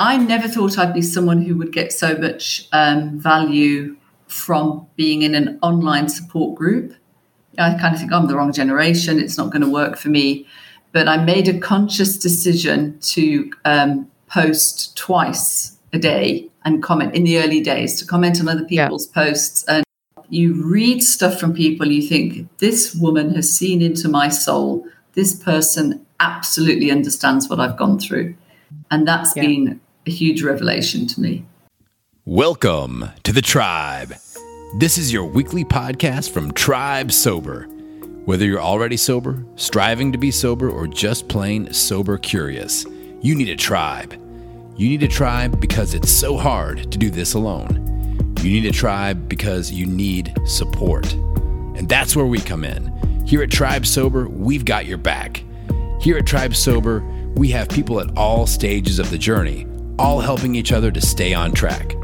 I never thought I'd be someone who would get so much um, value from being in an online support group. I kind of think oh, I'm the wrong generation. It's not going to work for me. But I made a conscious decision to um, post twice a day and comment in the early days to comment on other people's yeah. posts. And you read stuff from people, you think, this woman has seen into my soul. This person absolutely understands what I've gone through. And that's yeah. been a huge revelation to me. Welcome to the tribe. This is your weekly podcast from Tribe Sober. Whether you're already sober, striving to be sober, or just plain sober curious, you need a tribe. You need a tribe because it's so hard to do this alone. You need a tribe because you need support. And that's where we come in. Here at Tribe Sober, we've got your back. Here at Tribe Sober, we have people at all stages of the journey, all helping each other to stay on track.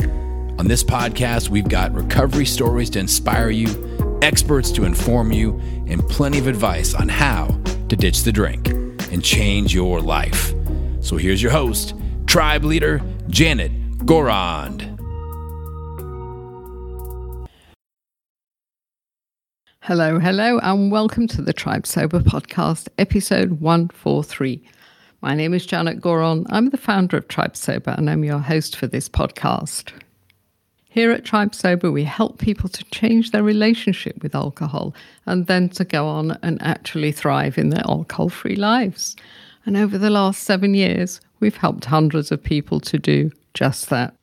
On this podcast, we've got recovery stories to inspire you, experts to inform you, and plenty of advice on how to ditch the drink and change your life. So here's your host, tribe leader Janet Gourand. Hello, hello, and welcome to the Tribe Sober Podcast, episode 143. My name is Janet Gourand. I'm the founder of Tribe Sober, and I'm your host for this podcast. Here at Tribe Sober, we help people to change their relationship with alcohol and then to go on and actually thrive in their alcohol free lives. And over the last seven years, we've helped hundreds of people to do just that.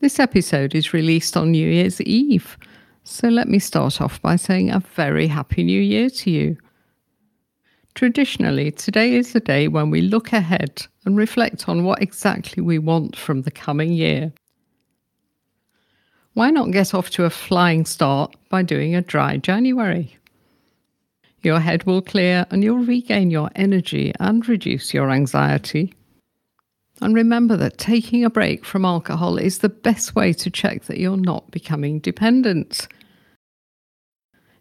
This episode is released on New Year's Eve. So let me start off by saying a very happy new year to you. Traditionally, today is the day when we look ahead and reflect on what exactly we want from the coming year. Why not get off to a flying start by doing a dry January? Your head will clear and you'll regain your energy and reduce your anxiety. And remember that taking a break from alcohol is the best way to check that you're not becoming dependent.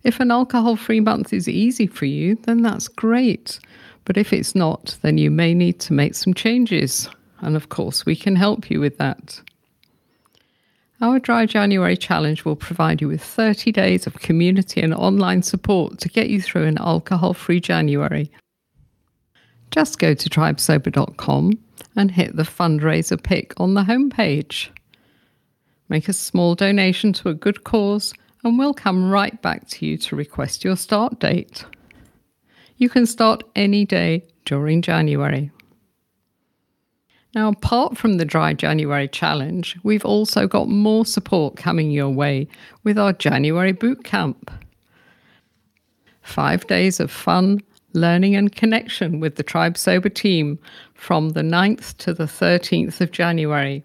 If an alcohol free month is easy for you, then that's great. But if it's not, then you may need to make some changes. And of course, we can help you with that. Our Dry January Challenge will provide you with 30 days of community and online support to get you through an alcohol free January. Just go to tribesober.com and hit the fundraiser pick on the homepage. Make a small donation to a good cause and we'll come right back to you to request your start date. You can start any day during January. Now, apart from the Dry January Challenge, we've also got more support coming your way with our January Boot Camp. Five days of fun, learning, and connection with the Tribe Sober team from the 9th to the 13th of January.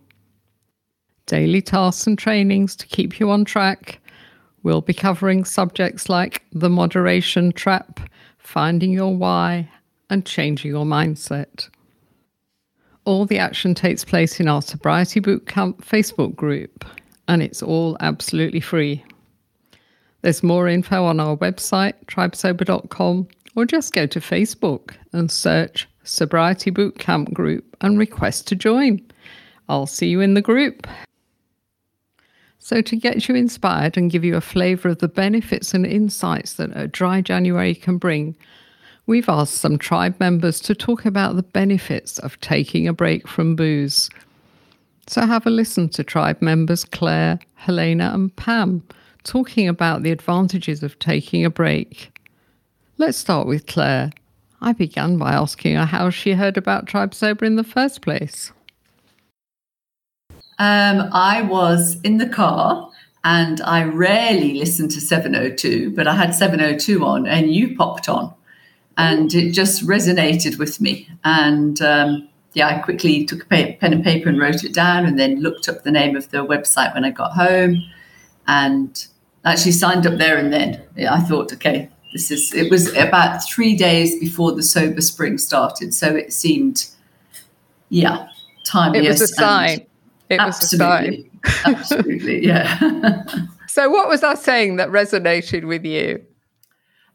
Daily tasks and trainings to keep you on track We'll be covering subjects like the moderation trap, finding your why, and changing your mindset. All the action takes place in our Sobriety Bootcamp Facebook group, and it's all absolutely free. There's more info on our website, tribesober.com, or just go to Facebook and search Sobriety Bootcamp Group and request to join. I'll see you in the group. So, to get you inspired and give you a flavour of the benefits and insights that a dry January can bring, we've asked some tribe members to talk about the benefits of taking a break from booze. So, have a listen to tribe members Claire, Helena, and Pam talking about the advantages of taking a break. Let's start with Claire. I began by asking her how she heard about Tribe Sober in the first place. Um, I was in the car and I rarely listen to 702, but I had 702 on and you popped on and it just resonated with me. And um, yeah, I quickly took a pen and paper and wrote it down and then looked up the name of the website when I got home and actually signed up there and then. Yeah, I thought, okay, this is, it was about three days before the sober spring started. So it seemed, yeah, timeless. It was a sign. It Absolutely. was a sign. Absolutely, yeah. so, what was I saying that resonated with you?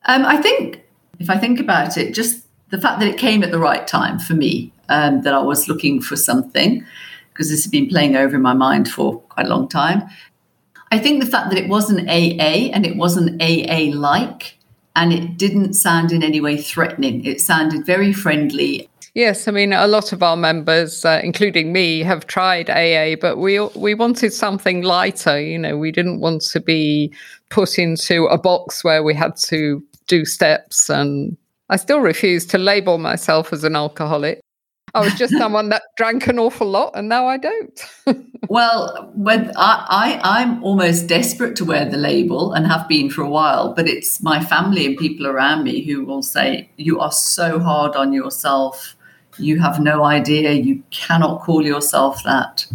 Um, I think, if I think about it, just the fact that it came at the right time for me. um, that I was looking for something because this had been playing over in my mind for quite a long time. I think the fact that it wasn't AA and it wasn't AA like, and it didn't sound in any way threatening. It sounded very friendly. Yes, I mean a lot of our members, uh, including me, have tried AA, but we we wanted something lighter. You know, we didn't want to be put into a box where we had to do steps and I still refuse to label myself as an alcoholic. I was just someone that drank an awful lot, and now I don't. well, when I, I I'm almost desperate to wear the label and have been for a while, but it's my family and people around me who will say, "You are so hard on yourself. You have no idea. You cannot call yourself that."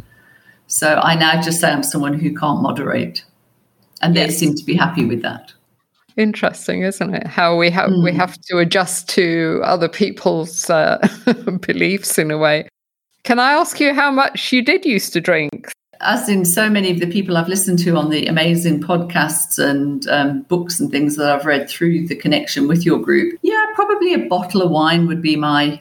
So I now just say I'm someone who can't moderate, and yes. they seem to be happy with that interesting isn't it how we have mm. we hmm. have to adjust to other people's uh, beliefs in a way can i ask you how much you did used to drink as in so many of the people i've listened to on the amazing podcasts and um, books and things that i've read through the connection with your group yeah probably a bottle of wine would be my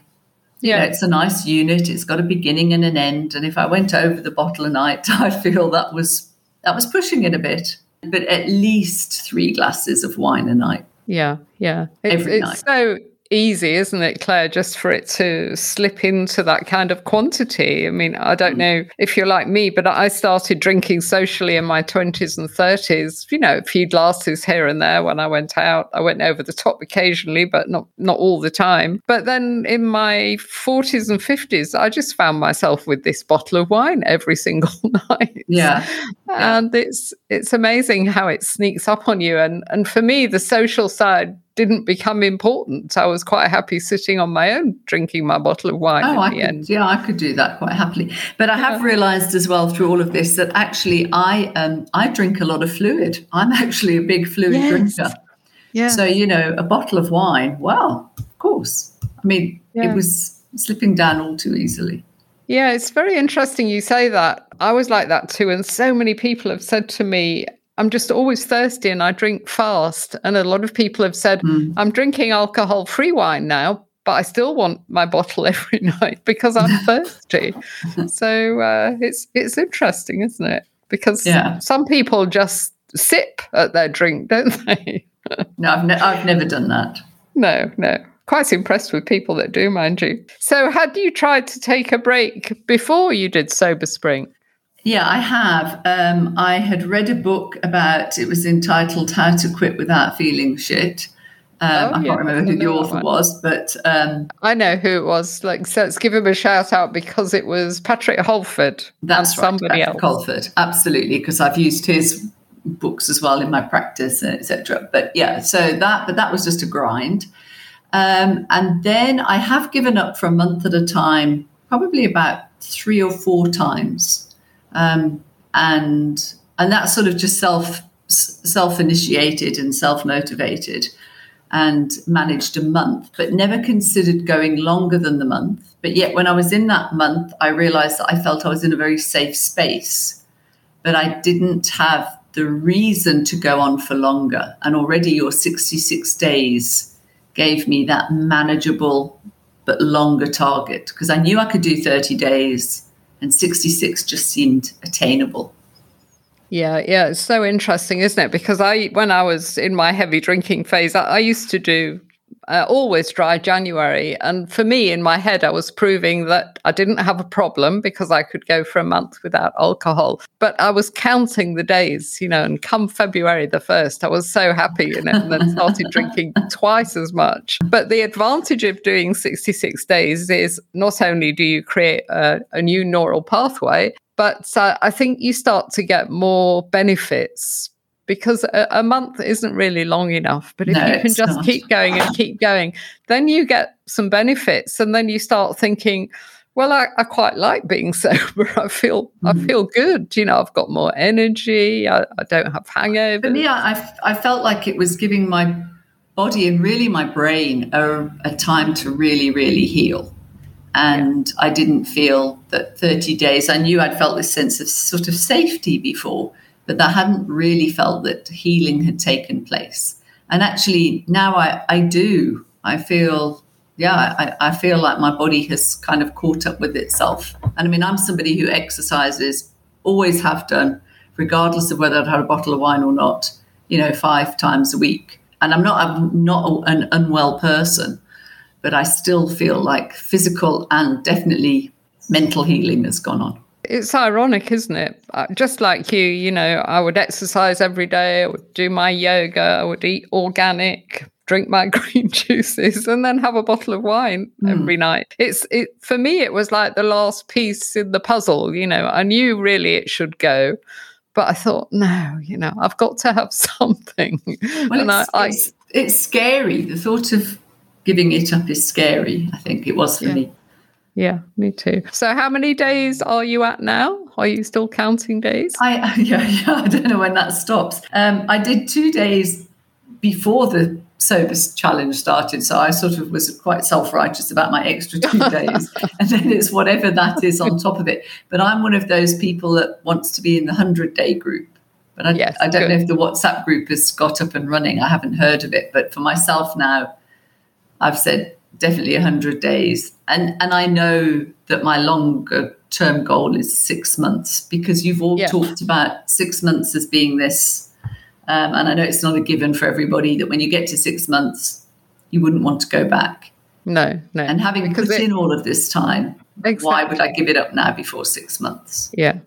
yeah, know, it's a nice unit. It's got a beginning and an end. And if I went over the bottle a night, I feel that was that was pushing it a bit but at least three glasses of wine a night. Yeah, yeah. It's, Every it's night. so easy, isn't it, Claire, just for it to slip into that kind of quantity? I mean, I don't mm. know if you're like me, but I started drinking socially in my 20s and 30s, you know, a few glasses here and there when I went out. I went over the top occasionally, but not, not all the time. But then in my 40s and 50s, I just found myself with this bottle of wine every single night. Yeah. And it's it's amazing how it sneaks up on you. And and for me, the social side didn't become important. I was quite happy sitting on my own drinking my bottle of wine. Oh, I could, end. yeah, I could do that quite happily. But I have realised as well through all of this that actually I um, I drink a lot of fluid. I'm actually a big fluid yes. drinker. Yeah. So you know, a bottle of wine. Well, of course. I mean, yeah. it was slipping down all too easily. Yeah, it's very interesting you say that. I was like that too. And so many people have said to me, I'm just always thirsty and I drink fast. And a lot of people have said, mm. I'm drinking alcohol free wine now, but I still want my bottle every night because I'm thirsty. so uh, it's it's interesting, isn't it? Because yeah. some people just sip at their drink, don't they? no, I've, ne- I've never done that. No, no. Quite impressed with people that do, mind you. So, had you tried to take a break before you did Sober Spring? Yeah, I have. Um, I had read a book about it was entitled "How to Quit Without Feeling Shit." Um, oh, I can't remember who the author was, but um, I know who it was. Like, so let's give him a shout out because it was Patrick Holford. That's right, somebody Patrick else. Holford, absolutely, because I've used his books as well in my practice, etc. But yeah, so that, but that was just a grind. Um, and then I have given up for a month at a time, probably about three or four times um, and and that's sort of just self self initiated and self motivated, and managed a month, but never considered going longer than the month. But yet, when I was in that month, I realized that I felt I was in a very safe space, but I didn't have the reason to go on for longer. And already, your 66 days gave me that manageable but longer target because I knew I could do 30 days and 66 just seemed attainable. Yeah, yeah, it's so interesting, isn't it? Because I, when I was in my heavy drinking phase, I, I used to do uh, always dry January. And for me, in my head, I was proving that I didn't have a problem because I could go for a month without alcohol. But I was counting the days, you know, and come February the 1st, I was so happy, you know, and then started drinking twice as much. But the advantage of doing 66 days is not only do you create a, a new neural pathway, but uh, I think you start to get more benefits because a, a, month isn't really long enough. But if no, you can just not. keep going and keep going, then you get some benefits, and then you start thinking, well, I, I quite like being sober. I feel mm. I feel good. You know, I've got more energy. I, I don't have hangovers. For me, I, I felt like it was giving my body and really my brain a, a time to really, really heal. And yeah. I didn't feel that 30 days, I knew I'd felt this sense of sort of safety before but I hadn't really felt that healing had taken place. And actually, now I, I do. I feel yeah, I, I feel like my body has kind of caught up with itself. And I mean, I'm somebody who exercises, always have done, regardless of whether I've had a bottle of wine or not, you know, five times a week. And I'm not, I'm not an unwell person, but I still feel like physical and definitely mental healing has gone on. It's ironic, isn't it? Uh, just like you, you know, I would exercise every day, I would do my yoga, I would eat organic, drink my green juices and then have a bottle of wine mm. every night it's it for me it was like the last piece in the puzzle you know i knew really it should go but i thought no you know i've got to have something well, and it's, I, it's, it's, scary the thought of giving it up is scary i think it was for yeah. me yeah me too so how many days are you at now are you still counting days i yeah, yeah i don't know when that stops um, i did two days before the sober challenge started. So I sort of was quite self righteous about my extra two days. and then it's whatever that is on top of it. But I'm one of those people that wants to be in the 100 day group. But I, yes, I don't good. know if the WhatsApp group has got up and running. I haven't heard of it. But for myself now, I've said definitely 100 days. And, and I know that my longer term goal is six months because you've all talked about six months as being this um, and I know it's not a given for everybody that when you get to six months, you wouldn't want to go back. No, no. And having because put it, in all of this time, exactly. why would I give it up now before six months? Yeah.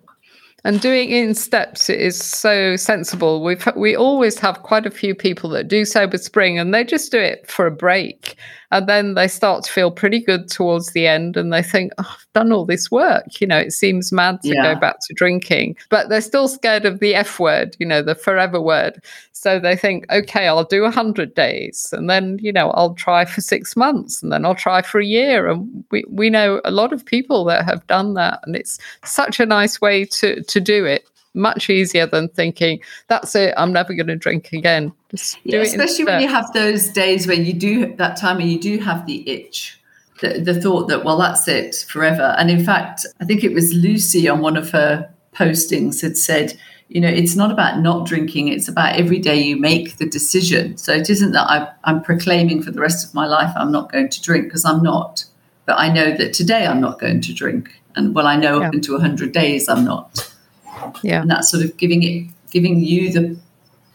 And doing it in steps is so sensible. We've we always have quite a few people that do sober spring, and they just do it for a break, and then they start to feel pretty good towards the end, and they think, oh, "I've done all this work." You know, it seems mad to yeah. go back to drinking, but they're still scared of the F word, you know, the forever word. So they think, okay, I'll do 100 days and then, you know, I'll try for six months and then I'll try for a year. And we, we know a lot of people that have done that. And it's such a nice way to, to do it. Much easier than thinking, that's it, I'm never going to drink again. Just yeah, especially when you have those days when you do that time and you do have the itch. The, the thought that, well, that's it forever. And in fact, I think it was Lucy on one of her postings had said, you know, it's not about not drinking, it's about every day you make the decision. So it isn't that I, I'm proclaiming for the rest of my life I'm not going to drink because I'm not. But I know that today I'm not going to drink. And well, I know yeah. up into 100 days I'm not. Yeah. And that's sort of giving it, giving you the,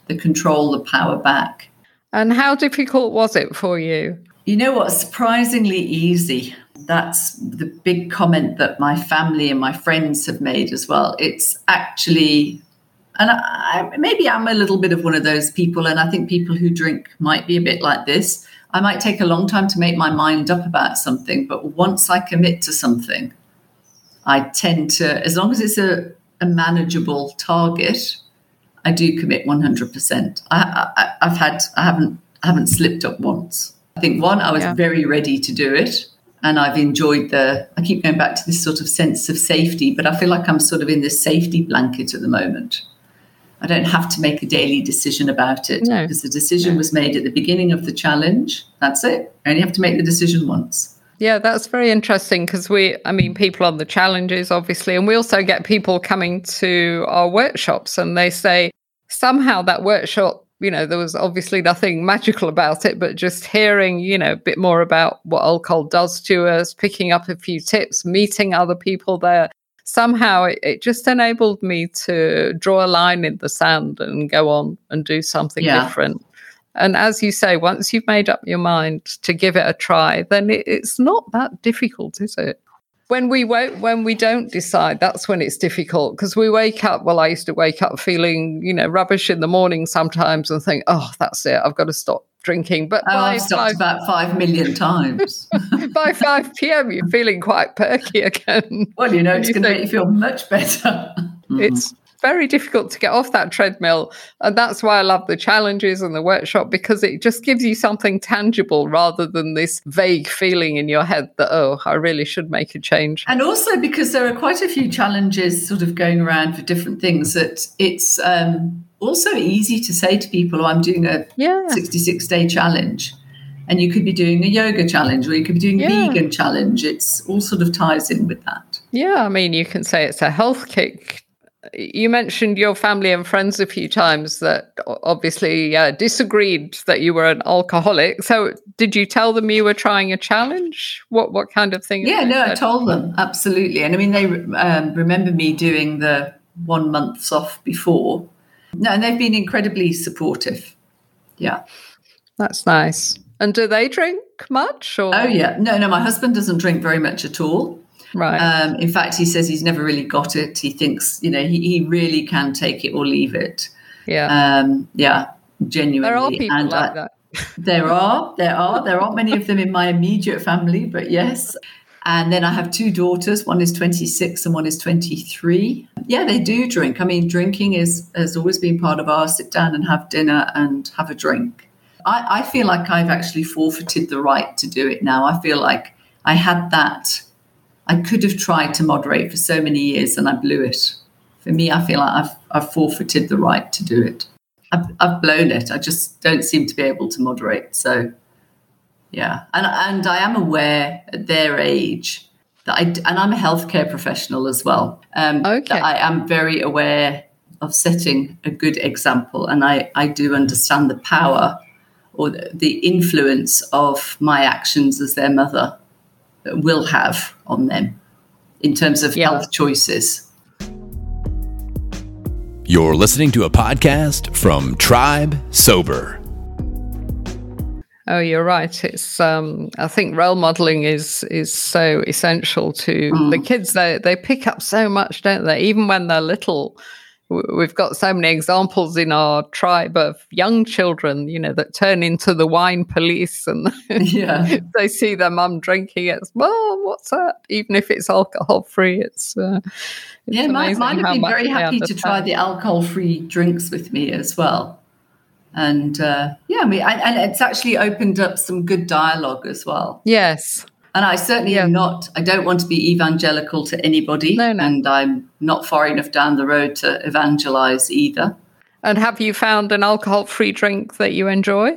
the control, the power back. And how difficult was it for you? You know what? Surprisingly easy that's the big comment that my family and my friends have made as well. It's actually and I, maybe I'm a little bit of one of those people, and I think people who drink might be a bit like this. I might take a long time to make my mind up about something, but once I commit to something, I tend to, as long as it's a, a manageable target, I do commit 100%. I, I, have had, I haven't, I haven't slipped up once. I think one, I was yeah. very ready to do it, and I've enjoyed the. I keep going back to this sort of sense of safety, but I feel like I'm sort of in this safety blanket at the moment. I don't have to make a daily decision about it no. because the decision no. was made at the beginning of the challenge. That's it. I only have to make the decision once. Yeah, that's very interesting because we, I mean, people on the challenges, obviously, and we also get people coming to our workshops and they say somehow that workshop, you know, there was obviously nothing magical about it, but just hearing, you know, a bit more about what alcohol does to us, picking up a few tips, meeting other people there, somehow it, it, just enabled me to draw a line in the sand and go on and do something yeah. different. And as you say, once you've made up your mind to give it a try, then it, it's not that difficult, is it? When we won't, when we don't decide, that's when it's difficult because we wake up. Well, I used to wake up feeling, you know, rubbish in the morning sometimes and think, oh, that's it, I've got to stop drinking. But oh, I've stopped five, about five million times. by 5 p.m., you're feeling quite perky again. Well, you know, it's going to make you feel much better. It's very difficult to get off that treadmill. And that's why I love the challenges and the workshop because it just gives you something tangible rather than this vague feeling in your head that, oh, I really should make a change. And also because there are quite a few challenges sort of going around for different things that it's um, also easy to say to people, oh, I'm doing a yeah. 66 day challenge. And you could be doing a yoga challenge or you could be doing a yeah. vegan challenge. It's all sort of ties in with that. Yeah, I mean, you can say it's a health kick you mentioned your family and friends a few times that obviously uh, disagreed that you were an alcoholic. So, did you tell them you were trying a challenge? What what kind of thing? Yeah, no, I told them absolutely, and I mean they um, remember me doing the one months off before. No, and they've been incredibly supportive. Yeah, that's nice. And do they drink much? Or? Oh yeah, no, no. My husband doesn't drink very much at all. Right. Um, in fact, he says he's never really got it. He thinks, you know, he, he really can take it or leave it. Yeah. Um, yeah, genuinely. There are people and like I, that. there are, there are, there aren't many of them in my immediate family, but yes. And then I have two daughters. One is 26 and one is 23. Yeah, they do drink. I mean, drinking is has always been part of our sit down and have dinner and have a drink. I, I feel like I've actually forfeited the right to do it now. I feel like I had that I could have tried to moderate for so many years and I blew it. For me, I feel like I've, I've forfeited the right to do it. I've, I've blown it. I just don't seem to be able to moderate. So, yeah. And, and I am aware at their age that I, and I'm a healthcare professional as well. Um, okay. I am very aware of setting a good example. And I, I do understand the power or the, the influence of my actions as their mother will have on them in terms of Yeah. health choices. You're listening to a podcast from Tribe Sober. Oh, you're right. It's um I think role modeling is is so essential to the kids. They they pick up so much, don't they? Even when they're little. We've got so many examples in our tribe of young children, you know, that turn into the wine police and Yeah. they see their mum drinking it. Well, what's that? Even if it's alcohol free, it's, uh, it's Yeah, mine, have been very happy to try the alcohol free drinks with me as well. And uh, yeah, I mean, and, and it's actually opened up some good dialogue as well. Yes, And I certainly Yeah. am not, I don't want to be evangelical to anybody. No, no. And I'm not far enough down the road to evangelize either. and have you found an alcohol-free drink that you enjoy?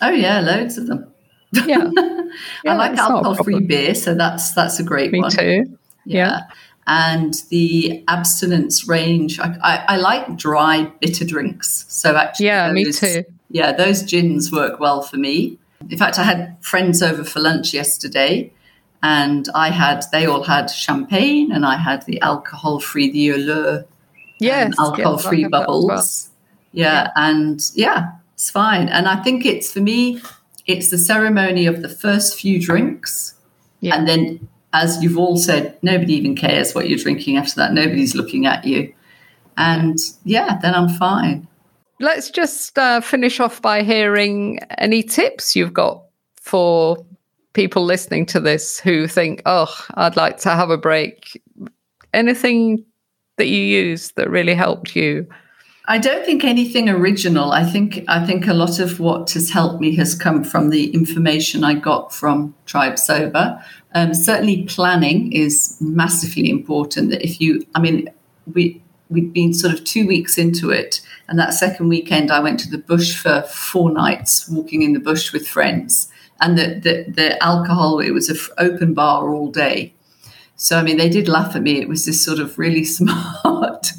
Oh, yeah, loads of them. Yeah, Yeah, I like it's not a alcohol free beer, so that's that's a great me one. too. Yeah. And the abstinence range, I, I, I like dry bitter drinks. So actually, Yeah, me too. Yeah, those gins work well for me. In fact, I had friends over for lunch yesterday, and I had they all had champagne, and I had the alcohol free, the Allure Yes, alcohol free yes, I have that as well. bubbles. Yeah, and yeah, it's fine. And I think it's for me, it's the ceremony of the first few drinks. Yeah. And then, as you've all said, nobody even cares what you're drinking after that. Nobody's looking at you. And yeah, then I'm fine. Let's just uh, finish off by hearing any tips you've got for people listening to this who think, oh, I'd like to have a break. Anything that you use that really helped you? I don't think anything original. I think I think a lot of what has helped me has come from the information I got from Tribe Sober. Um, certainly, planning is massively important. That if you, I mean, we we'd been sort of two weeks into it, and that second weekend I went to the bush for four nights, walking in the bush with friends, and the the, the alcohol it was an open bar all day. So, I mean, they did laugh at me. It was this sort of really smart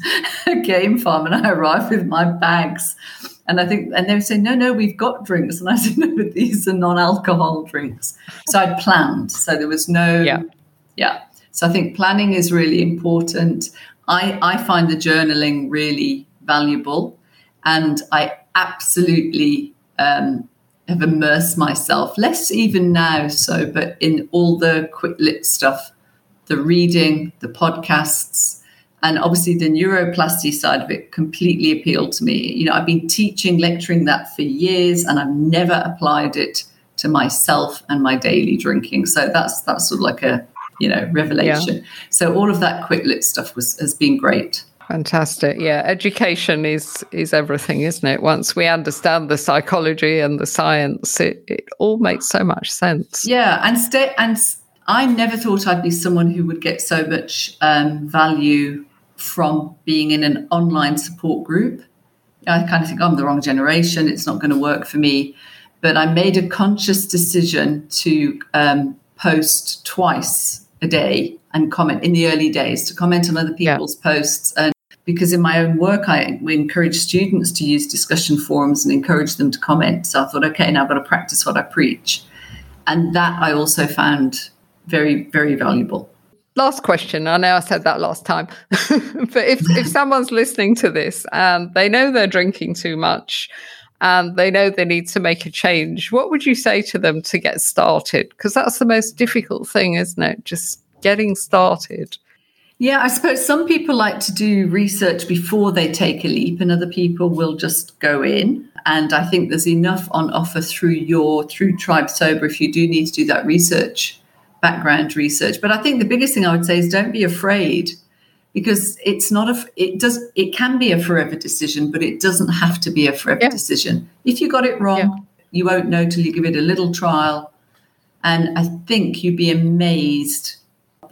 game farm, and I arrived with my bags. And I think, and they would say, no, no, we've got drinks. And I said, no, but these are non alcohol drinks. So I'd planned. So there was no, Yeah. yeah. So I think planning is really important. I, I find the journaling really valuable. And I absolutely um, have immersed myself, less even now, so, but in all the quit lit stuff the reading, the podcasts, and obviously the neuroplasty side of it completely appealed to me. You know, I've been teaching, lecturing that for years, and I've never applied it to myself and my daily drinking. So that's that's sort of like a you know revelation. So all of that quit lit stuff was has been great. Fantastic. Yeah, education is is everything, isn't it? Once we understand the psychology and the science, it, it all makes so much sense. Yeah, and stay and I never thought I'd be someone who would get so much um, value from being in an online support group. I kind of think I'm the wrong generation. It's not going to work for me. But I made a conscious decision to um, post twice a day and comment in the early days to comment on other Yeah. people's posts and because in my own work, I we encourage students to use discussion forums and encourage them to comment. So I thought, okay, now I've got to practice what I preach. And that I also found very, very valuable. Last question. I know I said that last time, but if, if someone's listening to this and they know they're drinking too much and they know they need to make a change, what would you say to them to get started? Because that's the most difficult thing, isn't it? Just getting started. Yeah, I suppose some people like to do research before they take a leap, and other people will just go in. And I think there's enough on offer through your through Tribe Sober if you do need to do that research, background research. But I think the biggest thing I would say is don't be afraid, because it's not a it does it can be a forever decision, but it doesn't have to be a forever yeah. decision. If you got it wrong, yeah. you won't know till you give it a little trial. And I think you'd be amazed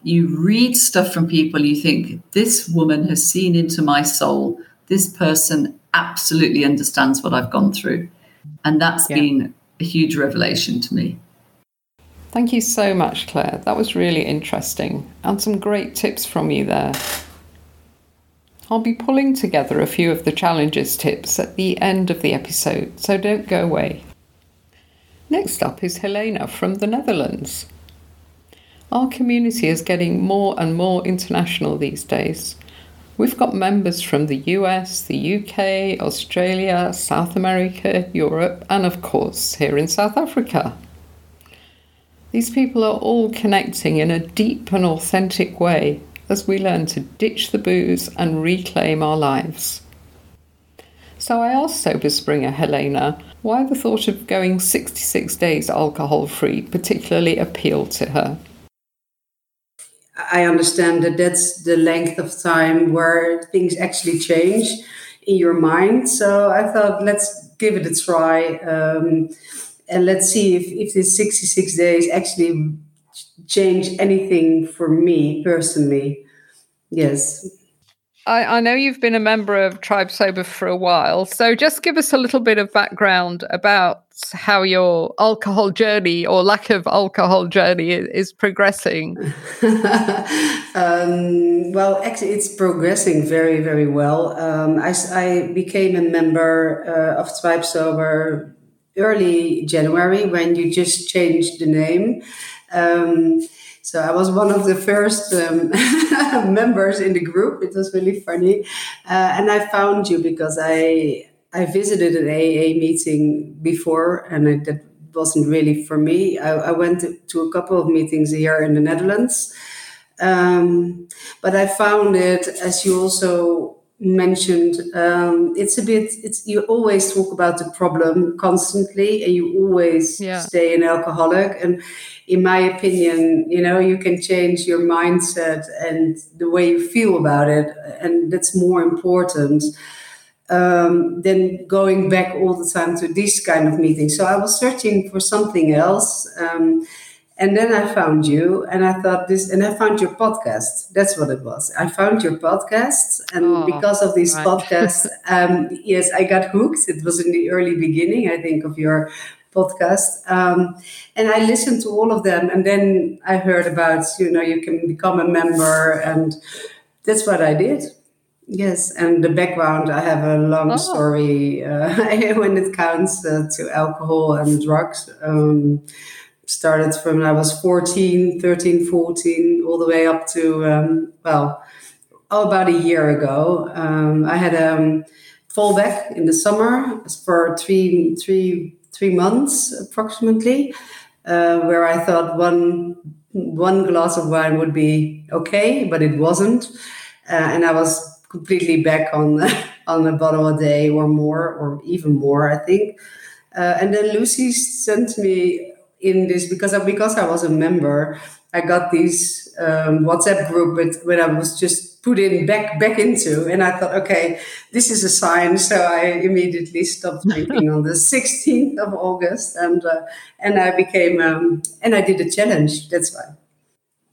you read stuff from people, you think, this woman has seen into my soul. This person absolutely understands what I've gone through. And that's yeah. been a huge revelation to me. Thank you so much, Claire. That was really interesting and some great tips from you there. I'll be pulling together a few of the challenges tips at the end of the episode, so don't go away. Next up is Helena from the Netherlands. Our community is getting more and more international these days. We've got members from the US, the UK, Australia, South America, Europe, and of course here in South Africa. These people are all connecting in a deep and authentic way as we learn to ditch the booze and reclaim our lives. So I asked Sober Springer Helena why the thought of going 66 days alcohol free particularly appealed to her. I understand that that's the length of time where things actually change in your mind. So I thought, let's give it a try. Um, and let's see if, if this 66 days actually change anything for me personally. Yes. I, I, know you've been a member of Tribe Sober for a while. So just give us a little bit of background about how your alcohol journey or lack of alcohol journey is, progressing. um, well, actually, it's progressing very, very well. Um, I, I, became a member uh, of Tribe Sober early January when you just changed the name. Um, so I was one of the first um, members in the group. It was really funny, uh, and I found you because I I visited an AA meeting before, and it, that wasn't really for me. I, I went to, to, a couple of meetings here in the Netherlands, um, but I found it as you also mentioned um, it's a bit it's you always talk about the problem constantly and you always yeah. stay an alcoholic and in my opinion you know you can change your mindset and the way you feel about it and that's more important um, than going back all the time to these kind of meetings so i was searching for something else um, and then I found you, and I thought this, and I found your podcast. That's what it was. I found your podcast, and oh, because of these right. podcasts, um, yes, I got hooked. It was in the early beginning, I think, of your podcast, um, and I listened to all of them. And then I heard about, you know, you can become a member, and that's what I did. Yes, and the background, I have a long oh. story uh, when it comes uh, to alcohol and drugs. Um, started from when I was 14, 13, 14, all the way up to, um, well, oh, about a year ago. Um, I had a um, fallback in the summer for three, three, three months approximately, uh, where I thought one, one glass of wine would be okay, but it wasn't. Uh, and I was completely back on, on a bottle a day or more, or even more, I think. Uh, and then Lucy sent me in this because I, because I was a member, I got this um, WhatsApp group with when I was just put in back back into, and I thought, okay, this is a sign. So I immediately stopped drinking on the 16th of August, and uh, and I became um, and I did a challenge. That's why.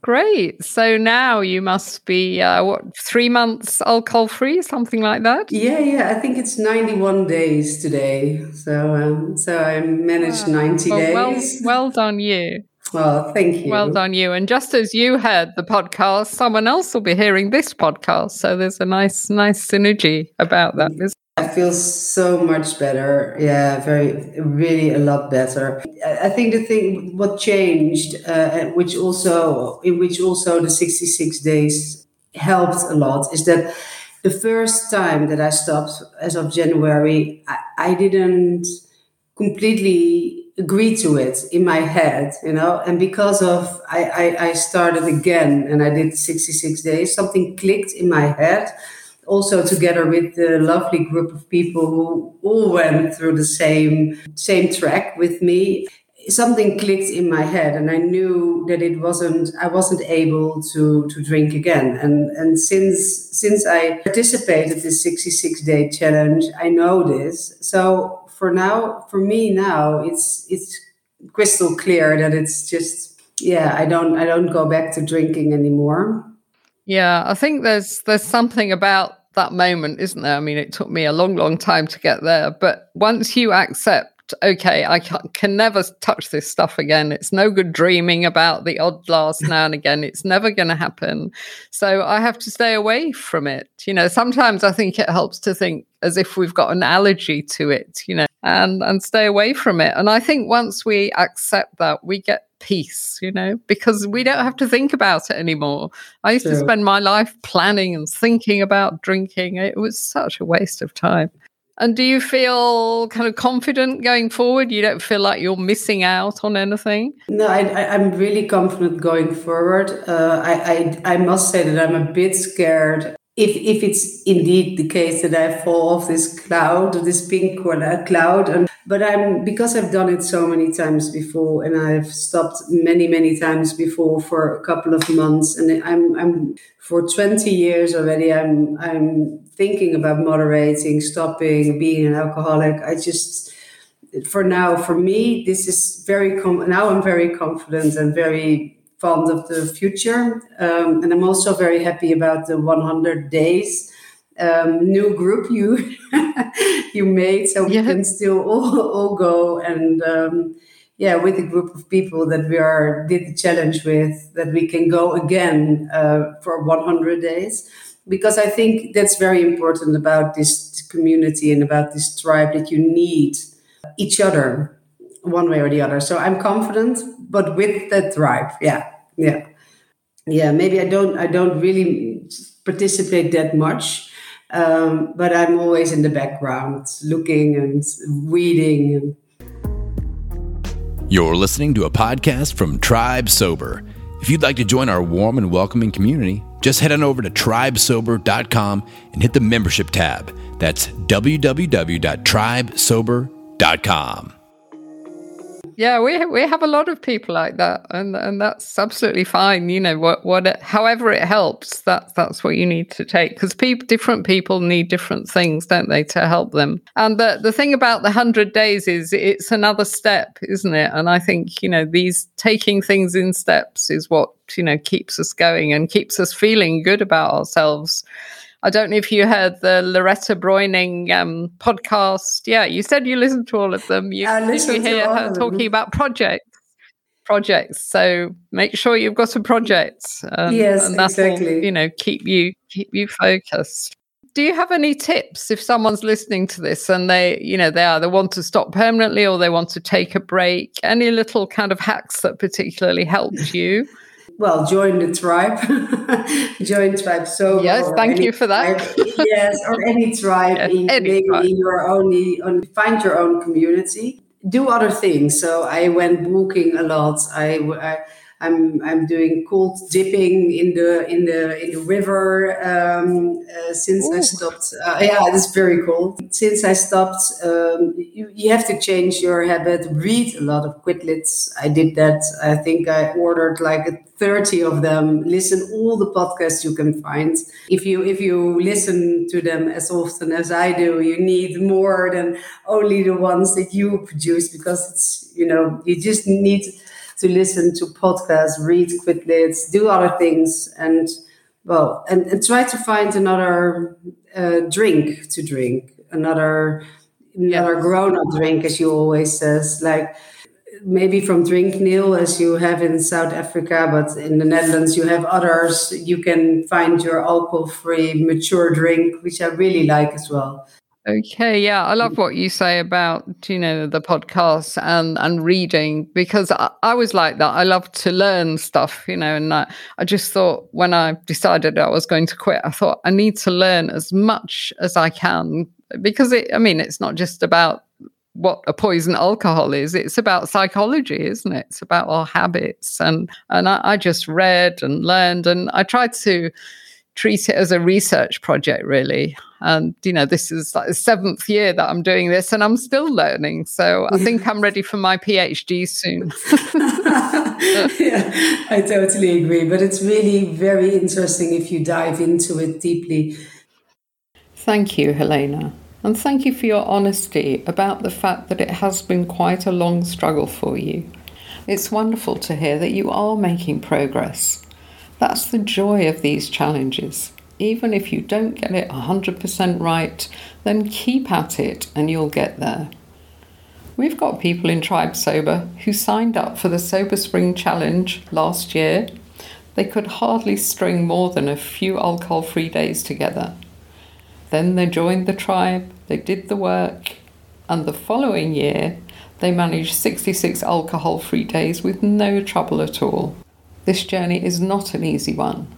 Great. So now you must be uh, what three months alcohol free, something like that. Yeah, yeah. I think it's ninety-one days today. So, um, so I managed ninety well, days. Well, well done, you. Well, thank you. Well done, you. And just as you heard the podcast, someone else will be hearing this podcast. So there's a nice, nice synergy about that. I feel so much better. Yeah, very, really a lot better. I think the thing, what changed, uh, which also, in which also the 66 days helped a lot, is that the first time that I stopped as of January, I, I didn't completely agree to it in my head, you know, and because of I, I, I started again and I did 66 days, something clicked in my head. Also together with the lovely group of people who all went through the same same track with me something clicked in my head and i knew that it wasn't i wasn't able to to drink again. And and since since i participated this 66 day challenge i know this. So for now for me now it's it's crystal clear that it's just yeah i don't i don't go back to drinking anymore yeah, I think there's there's something about that moment, isn't there? I mean, it took me a long, long time to get there, but once you accept, okay, I can, never touch this stuff again. It's no good dreaming about the odd glass now and again. It's never going to happen. So I have to stay away from it. You know, sometimes I think it helps to think as if we've got an allergy to it, you know, and and stay away from it. And I think once we accept that, we get peace, you know, because we don't have to think about it anymore. I used to spend my life planning and thinking about drinking. It was such a waste of time. And do you feel kind of confident going forward? You don't feel like you're missing out on anything? No, I, am really confident going forward. Uh, I, I, I must say that I'm a bit scared if if it's indeed the case that I fall off this cloud, this pink cloud, and but I'm because I've done it so many times before, and I've stopped many many times before for a couple of months, and I'm I'm for 20 years already. I'm I'm thinking about moderating, stopping, being an alcoholic. I just for now, for me, this is very com- now I'm very confident and very fond of the future. Um, and I'm also very happy about the 100 days um, new group you you made, so we yeah. can still all, all go and um, yeah, with a group of people that we are did the challenge with, that we can go again uh, for 100 days. Because I think that's very important about this community and about this tribe that you need each other one way or the other. So I'm confident, but with that drive, yeah, yeah, yeah. Maybe I don't, I don't really participate that much, um, but I'm always in the background, looking and reading. And... You're listening to a podcast from Tribe Sober. If you'd like to join our warm and welcoming community, just head on over to tribesober.com and hit the membership tab. That's www.tribesober.com. Yeah, we we have a lot of people like that, and and that's absolutely fine. You know, what what it, however it helps, that's that's what you need to take because people different people need different things, don't they, to help them. And the the thing about the hundred days is it's another step, isn't it? And I think you know these taking things in steps is what you know keeps us going and keeps us feeling good about ourselves I don't know if you heard the Loretta Breuning um, podcast. Yeah, you said you listened to all of them. You, I listened you hear her talking about projects. Projects. So make sure you've got a project. Um, yes, and that's exactly. you know keep you keep you focused. Do you have any tips if someone's listening to this and they, you know, they either want to stop permanently or they want to take a break? Any little kind of hacks that particularly helped you? Well, join the tribe, join tribe. So yes, thank you for that. Tribe, yes, or any tribe, yes, in, any maybe tribe. in your only find your own community. Do other things. So I went walking a lot. I, I I'm I'm doing cold dipping in the in the in the river um, uh, since Ooh. I stopped. Uh, yeah, it's very cool. Since I stopped, um, you, you have to change your habit. Read a lot of Quidlets. I did that. I think I ordered like 30 of them. Listen all the podcasts you can find. If you if you listen to them as often as I do, you need more than only the ones that you produce because it's you know you just need to listen to podcasts, read Quidlets, do other things, and well, and, and try to find another uh, drink to drink, another another grown-up drink, as you always says. Like maybe from Drinknil as you have in South Africa, but in the Netherlands you have others. You can find your alcohol-free mature drink, which I really like as well. Okay, yeah, I love what you say about you know the podcast and and reading because I, I was like that. I love to learn stuff, you know, and I, I just thought when I decided I was going to quit, I thought I need to learn as much as I can because it. I mean, it's not just about what a poison alcohol is. It's about psychology, isn't it? It's about our habits, and and I, I just read and learned, and I tried to treat it as a research project, really. And, you know, this is like the seventh year that I'm doing this and I'm still learning. So I think I'm ready for my PhD soon. yeah, I totally agree. But it's really very interesting if you dive into it deeply. Thank you, Helena. And thank you for your honesty about the fact that it has been quite a long struggle for you. It's wonderful to hear that you are making progress. That's the joy of these challenges. Even if you don't get it 100% right, then keep at it and you'll get there. We've got people in Tribe Sober who signed up for the Sober Spring Challenge last year. They could hardly string more than a few alcohol free days together. Then they joined the tribe, they did the work, and the following year they managed 66 alcohol free days with no trouble at all. This journey is not an easy one,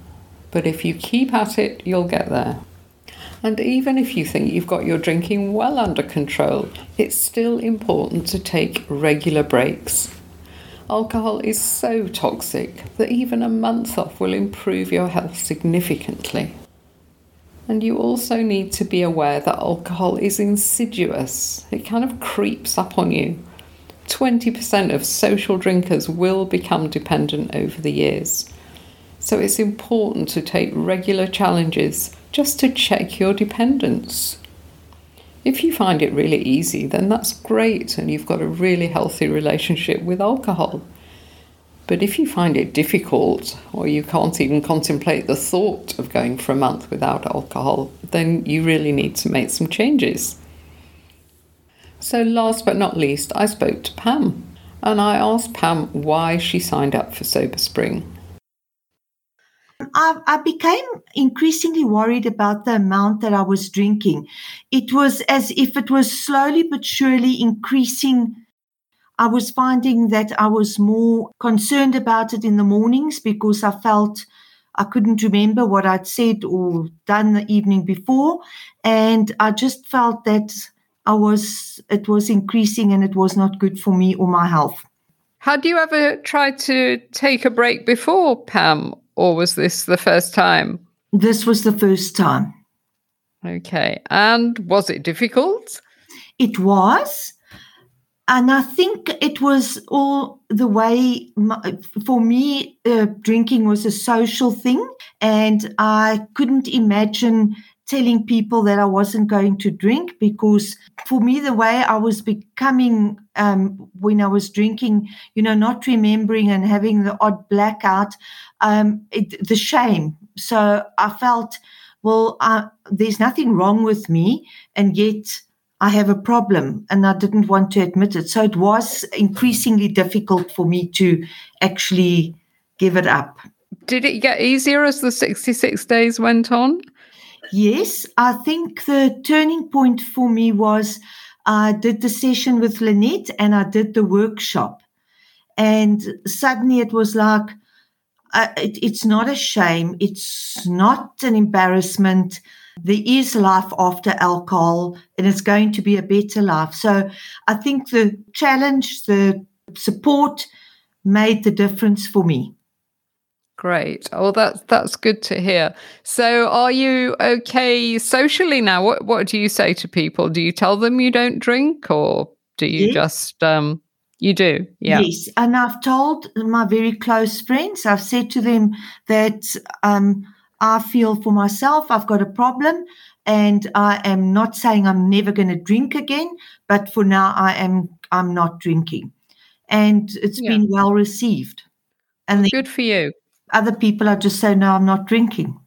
but if you keep at it, you'll get there. And even if you think you've got your drinking well under control, it's still important to take regular breaks. Alcohol is so toxic that even a month off will improve your health significantly. And you also need to be aware that alcohol is insidious, it kind of creeps up on you. 20% of social drinkers will become dependent over the years. So it's important to take regular challenges just to check your dependence. If you find it really easy, then that's great and you've got a really healthy relationship with alcohol. But if you find it difficult or you can't even contemplate the thought of going for a month without alcohol, then you really need to make some changes. So, last but not least, I spoke to Pam and I asked Pam why she signed up for Sober Spring. I, I, became increasingly worried about the amount that I was drinking. It was as if it was slowly but surely increasing. I was finding that I was more concerned about it in the mornings because I felt I couldn't remember what I'd said or done the evening before. And I just felt that I was, it was increasing and it was not good for me or my health. Had you ever tried to take a break before, Pam, or was this the first time? This was the first time. Okay. And was it difficult? It was. And I think it was all the way for me, uh, drinking was a social thing. And I couldn't imagine telling people that I wasn't going to drink because for me, the way I was becoming um, when I was drinking, you know, not remembering and having the odd blackout, um, it, the shame. So I felt, well, there's nothing wrong with me, and yet I have a problem, and I didn't want to admit it. So it was increasingly difficult for me to actually give it up. Did it get easier as the 66 days went on? Yes, I think the turning point for me was I did the session with Lynette and I did the workshop. And suddenly it was like, uh, it, it's not a shame. It's not an embarrassment. There is life after alcohol and it's going to be a better life. So I think the challenge, the support made the difference for me. Great. Oh, that's that's good to hear. So, are you okay socially now? What what do you say to people? Do you tell them you don't drink, or do you yes. just um? You do, yeah. Yes, and I've told my very close friends. I've said to them that um, I feel for myself. I've got a problem, and I am not saying I'm never going to drink again. But for now, I am. I'm not drinking, and it's yeah. been well received. And good for you other people are just saying, no, I'm not drinking.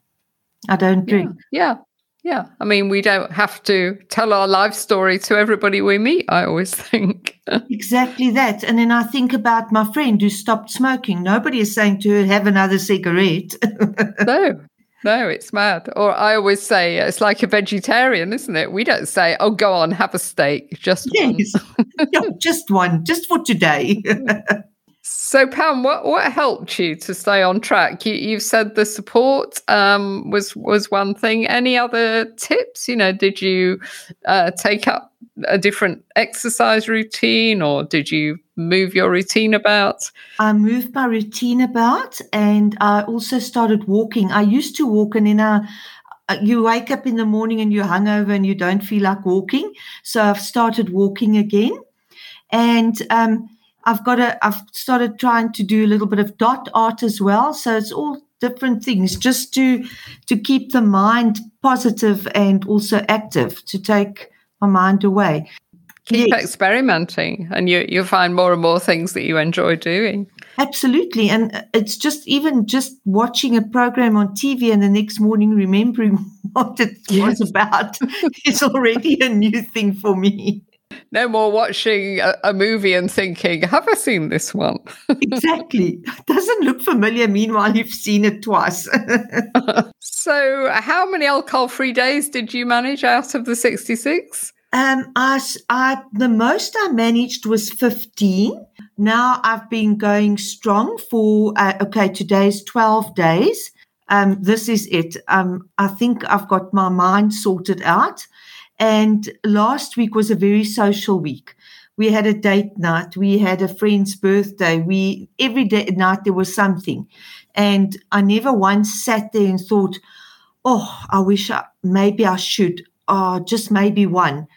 I don't drink. Yeah. yeah. Yeah. I mean, we don't have to tell our life story to everybody we meet, I always think. exactly that. And then I think about my friend who stopped smoking. Nobody is saying to her, have another cigarette. no, no, it's mad. Or I always say it's like a vegetarian, isn't it? We don't say, "Oh, go on, have a steak." Just yes, yeah, just one, just for today. So, Pam, what what helped you to stay on track? You, you've said the support um, was was one thing. Any other tips? You know, did you uh, take up a different exercise routine, or did you move your routine about? I moved my routine about and I also started walking. I used to walk and a uh, you wake up in the morning and you're hungover and you don't feel like walking. So I've started walking again. And um, I've got a I've started trying to do a little bit of dot art as well. So it's all different things just to to keep the mind positive and also active to take my mind away keep yes. experimenting and you you find more and more things that you enjoy doing absolutely and it's just even just watching a program on tv and the next morning remembering what it yes. was about is already a new thing for me no more watching a, a, movie and thinking, have I seen this one? exactly. Doesn't look familiar. Meanwhile, you've seen it twice. so, how many alcohol free days did you manage out of the 66? Um, I, I, the most I managed was 15. Now I've been going strong for, uh, okay, today's 12 days. Um, this is it. Um, I think I've got my mind sorted out. And last week was a very social week. We had a date night. We had a friend's birthday. We, every day night there was something. And I never once sat there and thought, oh, I wish I, maybe I should. Oh, just maybe one.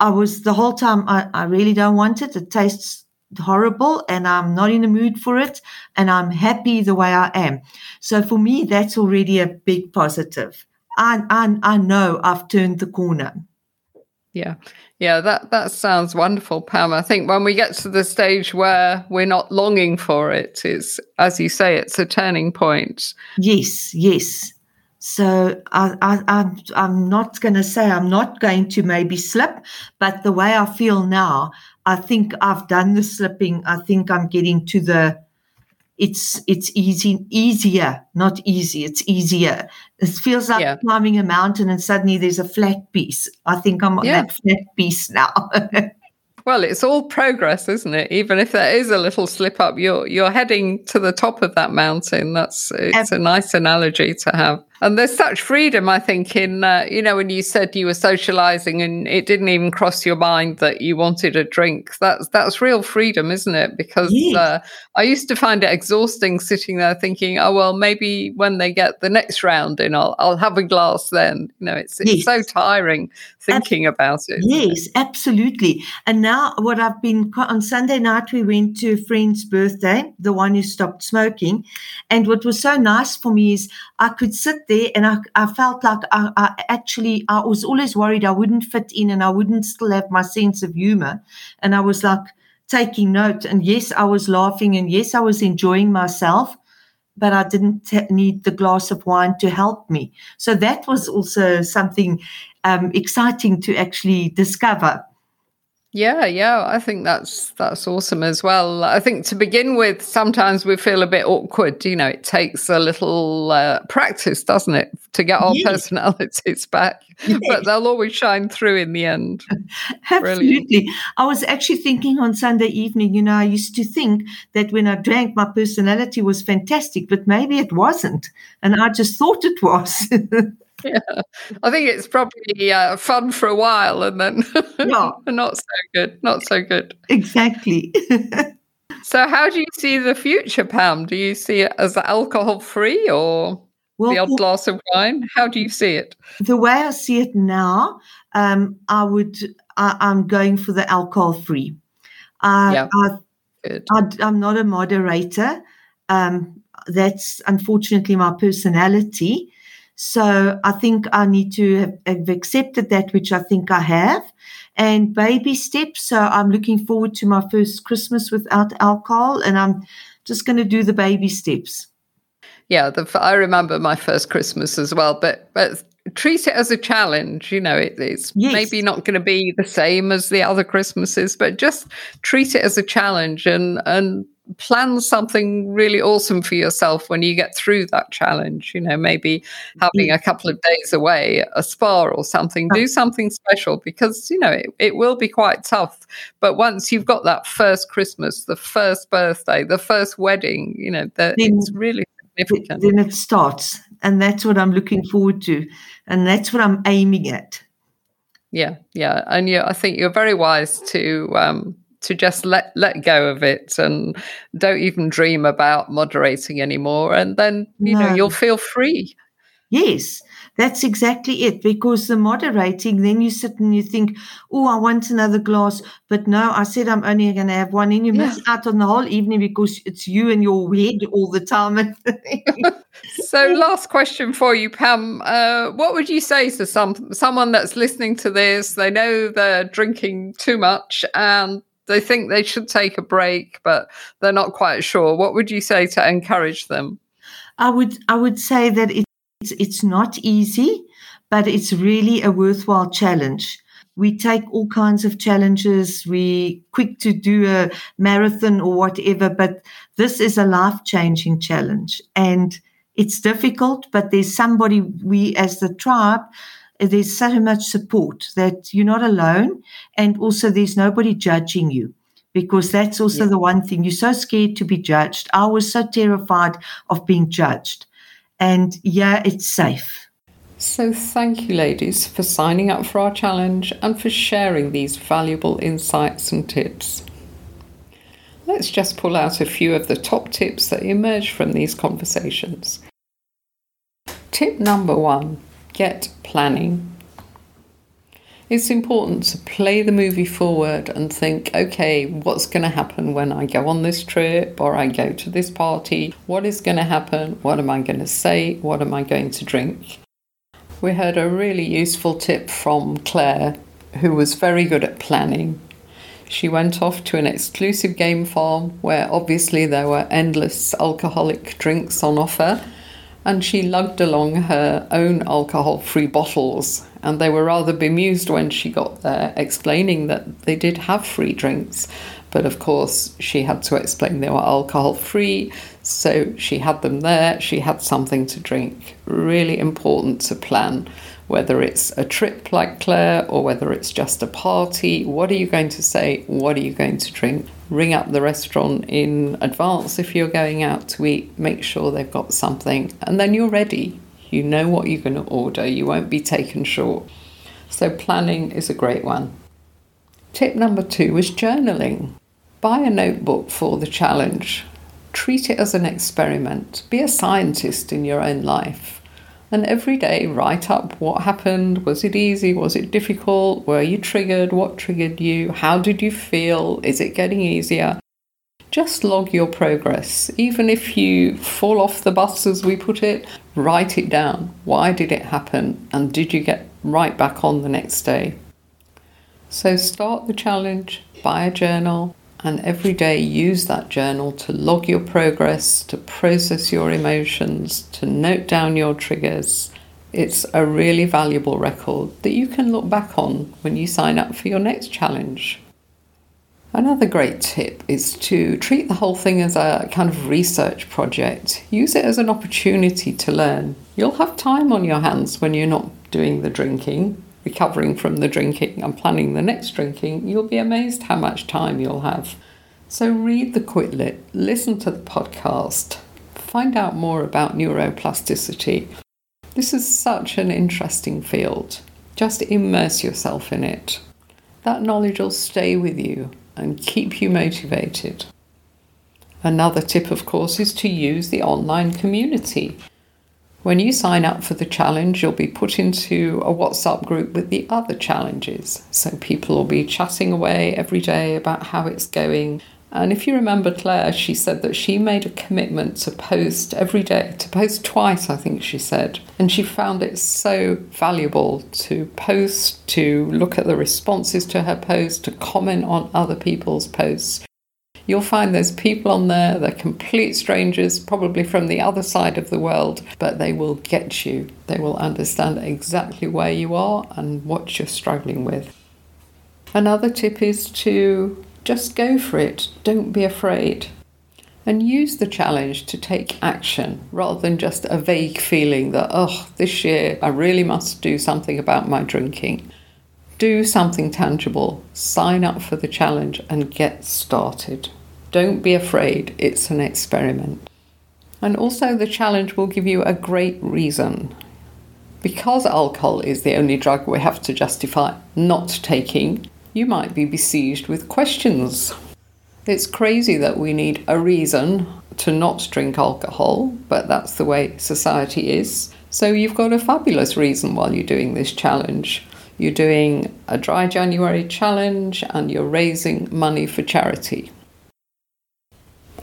I was the whole time, I, I really don't want it. It tastes horrible and I'm not in the mood for it and I'm happy the way I am. So for me, that's already a big positive. I, I, I know I've turned the corner. Yeah. Yeah, that, that sounds wonderful, Pam. I think when we get to the stage where we're not longing for it, it's, as you say, it's a turning point. Yes, yes. So I, I, I'm, I'm not going to say I'm not going to maybe slip, but the way I feel now, I think I've done the slipping. I think I'm getting to the. It's it's easy easier, not easy. It's easier. It feels like yeah. climbing a mountain and suddenly there's a flat piece. I think I'm on yeah. that flat piece now. Well, it's all progress, isn't it? Even if there is a little slip up, you're you're heading to the top of that mountain. That's it's a nice analogy to have. And there's such freedom, I think, in, uh, you know, when you said you were socializing and it didn't even cross your mind that you wanted a drink. That's, that's real freedom, isn't it? Because yes. uh, I used to find it exhausting sitting there thinking, oh, well, maybe when they get the next round in, I'll, I'll have a glass then. You know, it's, it's yes. so tiring thinking Ab- about it. Yes, absolutely. And now what I've been on Sunday night, we went to a friend's birthday, the one who stopped smoking. And what was so nice for me is I could sit there and I, I felt like I, I, actually, I was always worried I wouldn't fit in and I wouldn't still have my sense of humor. And I was like taking note. And yes, I was laughing and yes, I was enjoying myself, but I didn't t- need the glass of wine to help me. So that was also something um, exciting to actually discover. Yeah, yeah, I think that's that's awesome as well. I think to begin with, sometimes we feel a bit awkward. You know, it takes a little uh, practice, doesn't it, to get our yes. personalities back? Yes. But they'll always shine through in the end. Absolutely. Brilliant. I was actually thinking on Sunday evening. You know, I used to think that when I drank, my personality was fantastic, but maybe it wasn't, and I just thought it was. yeah, I think it's probably uh, fun for a while and then yeah. not so good. Not so good. Exactly. so, how do you see the future, Pam? Do you see it as alcohol free or well, the odd glass of wine? How do you see it? The way I see it now, um, I would. I, am going for the alcohol free. Uh, yeah. I, I'm not a moderator. Um, that's unfortunately my personality. So I think I need to have, have accepted that, which I think I have, and baby steps. So I'm looking forward to my first Christmas without alcohol, and I'm just going to do the baby steps. Yeah, the, I remember my first Christmas as well, but but treat it as a challenge. You know, it, it's Yes. maybe not going to be the same as the other Christmases, but just treat it as a challenge and and plan something really awesome for yourself when you get through that challenge. You know, maybe having a couple of days away, a spa or something. Do something special because you know it, it will be quite tough. But once you've got that first Christmas, the first birthday, the first wedding, you know, that Then- it's really significant. Then it starts. And that's what I'm looking forward to. And that's what I'm aiming at. Yeah, yeah, and yeah, I think you're very wise to um, to just let let go of it and don't even dream about moderating anymore, and then you know you'll feel free. Yes, that's exactly it. Because the moderating, then you sit and you think, oh, I want another glass. But no, I said I'm only going to have one. And you miss out on the whole evening because it's you and your head all the time. So, last question for you, Pam. Uh, what would you say to some someone that's listening to this? They know they're drinking too much and they think they should take a break, but they're not quite sure. What would you say to encourage them? I would I would say that it's it's not easy, but it's really a worthwhile challenge. We take all kinds of challenges. We quick to do a marathon or whatever, but this is a life changing challenge, and it's difficult. But there's somebody we as the tribe. There's so much support that you're not alone, and also there's nobody judging you because that's also the one thing you're so scared to be judged. I was so terrified of being judged. And yeah, it's safe. So, thank you, ladies, for signing up for our challenge and for sharing these valuable insights and tips. Let's just pull out a few of the top tips that emerge from these conversations. Tip number one get planning. It's important to play the movie forward and think, okay, what's going to happen when I go on this trip or I go to this party? What is going to happen? What am I going to say? What am I going to drink? We heard a really useful tip from Claire, who was very good at planning. She went off to an exclusive game farm where obviously there were endless alcoholic drinks on offer, and she lugged along her own alcohol free bottles. And they were rather bemused when she got there, explaining that they did have free drinks. But of course, she had to explain they were alcohol free, so she had them there, she had something to drink. Really important to plan whether it's a trip like Claire or whether it's just a party. What are you going to say? What are you going to drink? Ring up the restaurant in advance if you're going out to eat. Make sure they've got something, and then you're ready. You know what you're going to order, you won't be taken short. So, planning is a great one. Tip number two is journaling. Buy a notebook for the challenge. Treat it as an experiment. Be a scientist in your own life. And every day, write up what happened. Was it easy? Was it difficult? Were you triggered? What triggered you? How did you feel? Is it getting easier? Just log your progress. Even if you fall off the bus, as we put it, write it down. Why did it happen? And did you get right back on the next day? So start the challenge, buy a journal, and every day use that journal to log your progress, to process your emotions, to note down your triggers. It's a really valuable record that you can look back on when you sign up for your next challenge. Another great tip is to treat the whole thing as a kind of research project. Use it as an opportunity to learn. You'll have time on your hands when you're not doing the drinking, recovering from the drinking, and planning the next drinking. You'll be amazed how much time you'll have. So, read the quit lit, listen to the podcast, find out more about neuroplasticity. This is such an interesting field. Just immerse yourself in it. That knowledge will stay with you and keep you motivated. Another tip, of course, is to use the online community. When you sign up for the challenge, you'll be put into a WhatsApp group with the other challenges. So people will be chatting away every day about how it's going. And if you remember Claire, she said that she made a commitment to post every day, to post twice, I think she said. And she found it so valuable to post, to look at the responses to her post, to comment on other people's posts. You'll find there's people on there, they're complete strangers, probably from the other side of the world, but they will get you. They will understand exactly where you are and what you're struggling with. Another tip is to just go for it, don't be afraid. And use the challenge to take action rather than just a vague feeling that, oh, this year I really must do something about my drinking. Do something tangible, sign up for the challenge, and get started. Don't be afraid, it's an experiment. And also, the challenge will give you a great reason. Because alcohol is the only drug we have to justify not taking, you might be besieged with questions. It's crazy that we need a reason to not drink alcohol, but that's the way society is. So you've got a fabulous reason while you're doing this challenge. You're doing a dry January challenge and you're raising money for charity.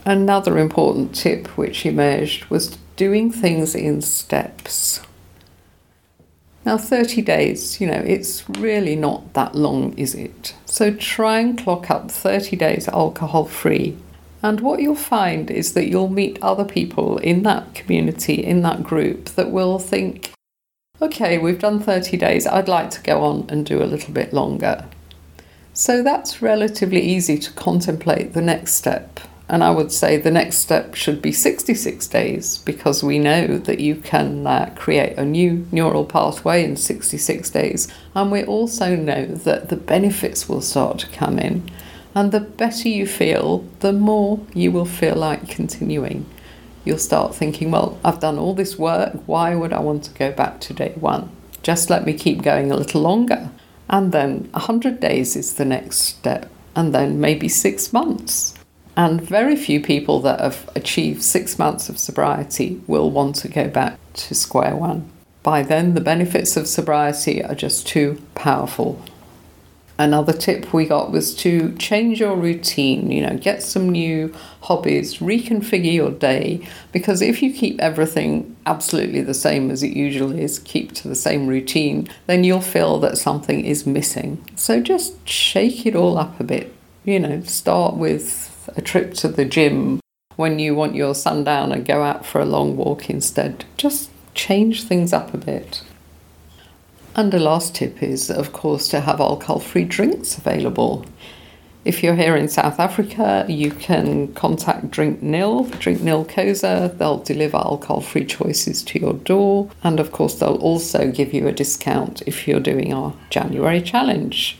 Another important tip which emerged was doing things in steps. Now, 30 days, you know, it's really not that long, is it? So try and clock up 30 days alcohol free. And what you'll find is that you'll meet other people in that community, in that group, that will think, okay, we've done 30 days, I'd like to go on and do a little bit longer. So that's relatively easy to contemplate the next step. And I would say the next step should be 66 days because we know that you can uh, create a new neural pathway in 66 days. And we also know that the benefits will start to come in. And the better you feel, the more you will feel like continuing you'll start thinking, well, I've done all this work. Why would I want to go back to day one? Just let me keep going a little longer. And then 100 days is the next step, and then maybe six months. And very few people that have achieved six months of sobriety will want to go back to square one. By then, the benefits of sobriety are just too powerful Another tip we got was to change your routine, you know, get some new hobbies, reconfigure your day, because if you keep everything absolutely the same as it usually is, keep to the same routine, then you'll feel that something is missing. So just shake it all up a bit, you know, start with a trip to the gym when you want your sundown and go out for a long walk instead. Just change things up a bit. And the last tip is, of course, to have alcohol free drinks available. If you're here in South Africa, you can contact Drinknil, Drink Nil Kosa. They'll deliver alcohol free choices to your door. And of course, they'll also give you a discount if you're doing our January challenge.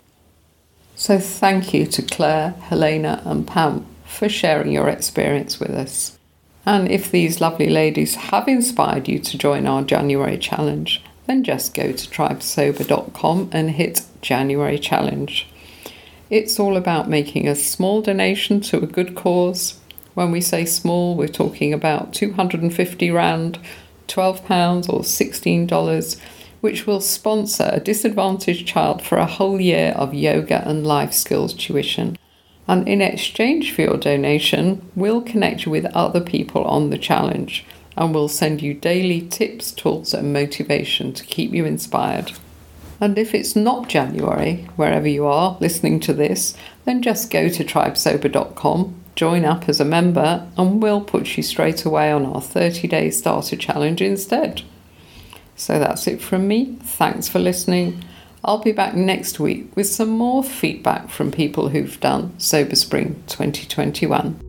So, thank you to Claire, Helena, and Pam for sharing your experience with us. And if these lovely ladies have inspired you to join our January challenge, then just go to tribesober.com and hit January Challenge. It's all about making a small donation to a good cause. When we say small, we're talking about 250 Rand, £12 or $16, which will sponsor a disadvantaged child for a whole year of yoga and life skills tuition. And in exchange for your donation, we'll connect you with other people on the challenge and we'll send you daily tips, tools, and motivation to keep you inspired. And if it's not January, wherever you are listening to this, then just go to tribesober.com, join up as a member, and we'll put you straight away on our 30 day starter challenge instead. So that's it from me. Thanks for listening. I'll be back next week with some more feedback from people who've done Sober Spring 2021.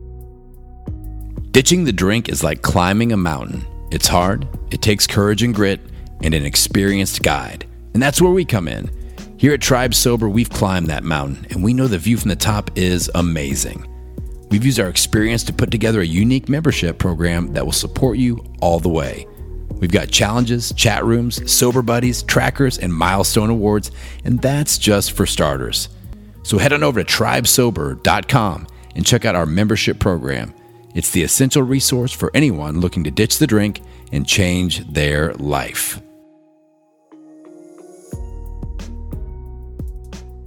Ditching the drink is like climbing a mountain. It's hard, it takes courage and grit, and an experienced guide. And that's where we come in. Here at Tribe Sober, we've climbed that mountain, and we know the view from the top is amazing. We've used our experience to put together a unique membership program that will support you all the way. We've got challenges, chat rooms, sober buddies, trackers, and milestone awards, and that's just for starters. So head on over to tribesober.com and check out our membership program. It's the essential resource for anyone looking to ditch the drink and change their life.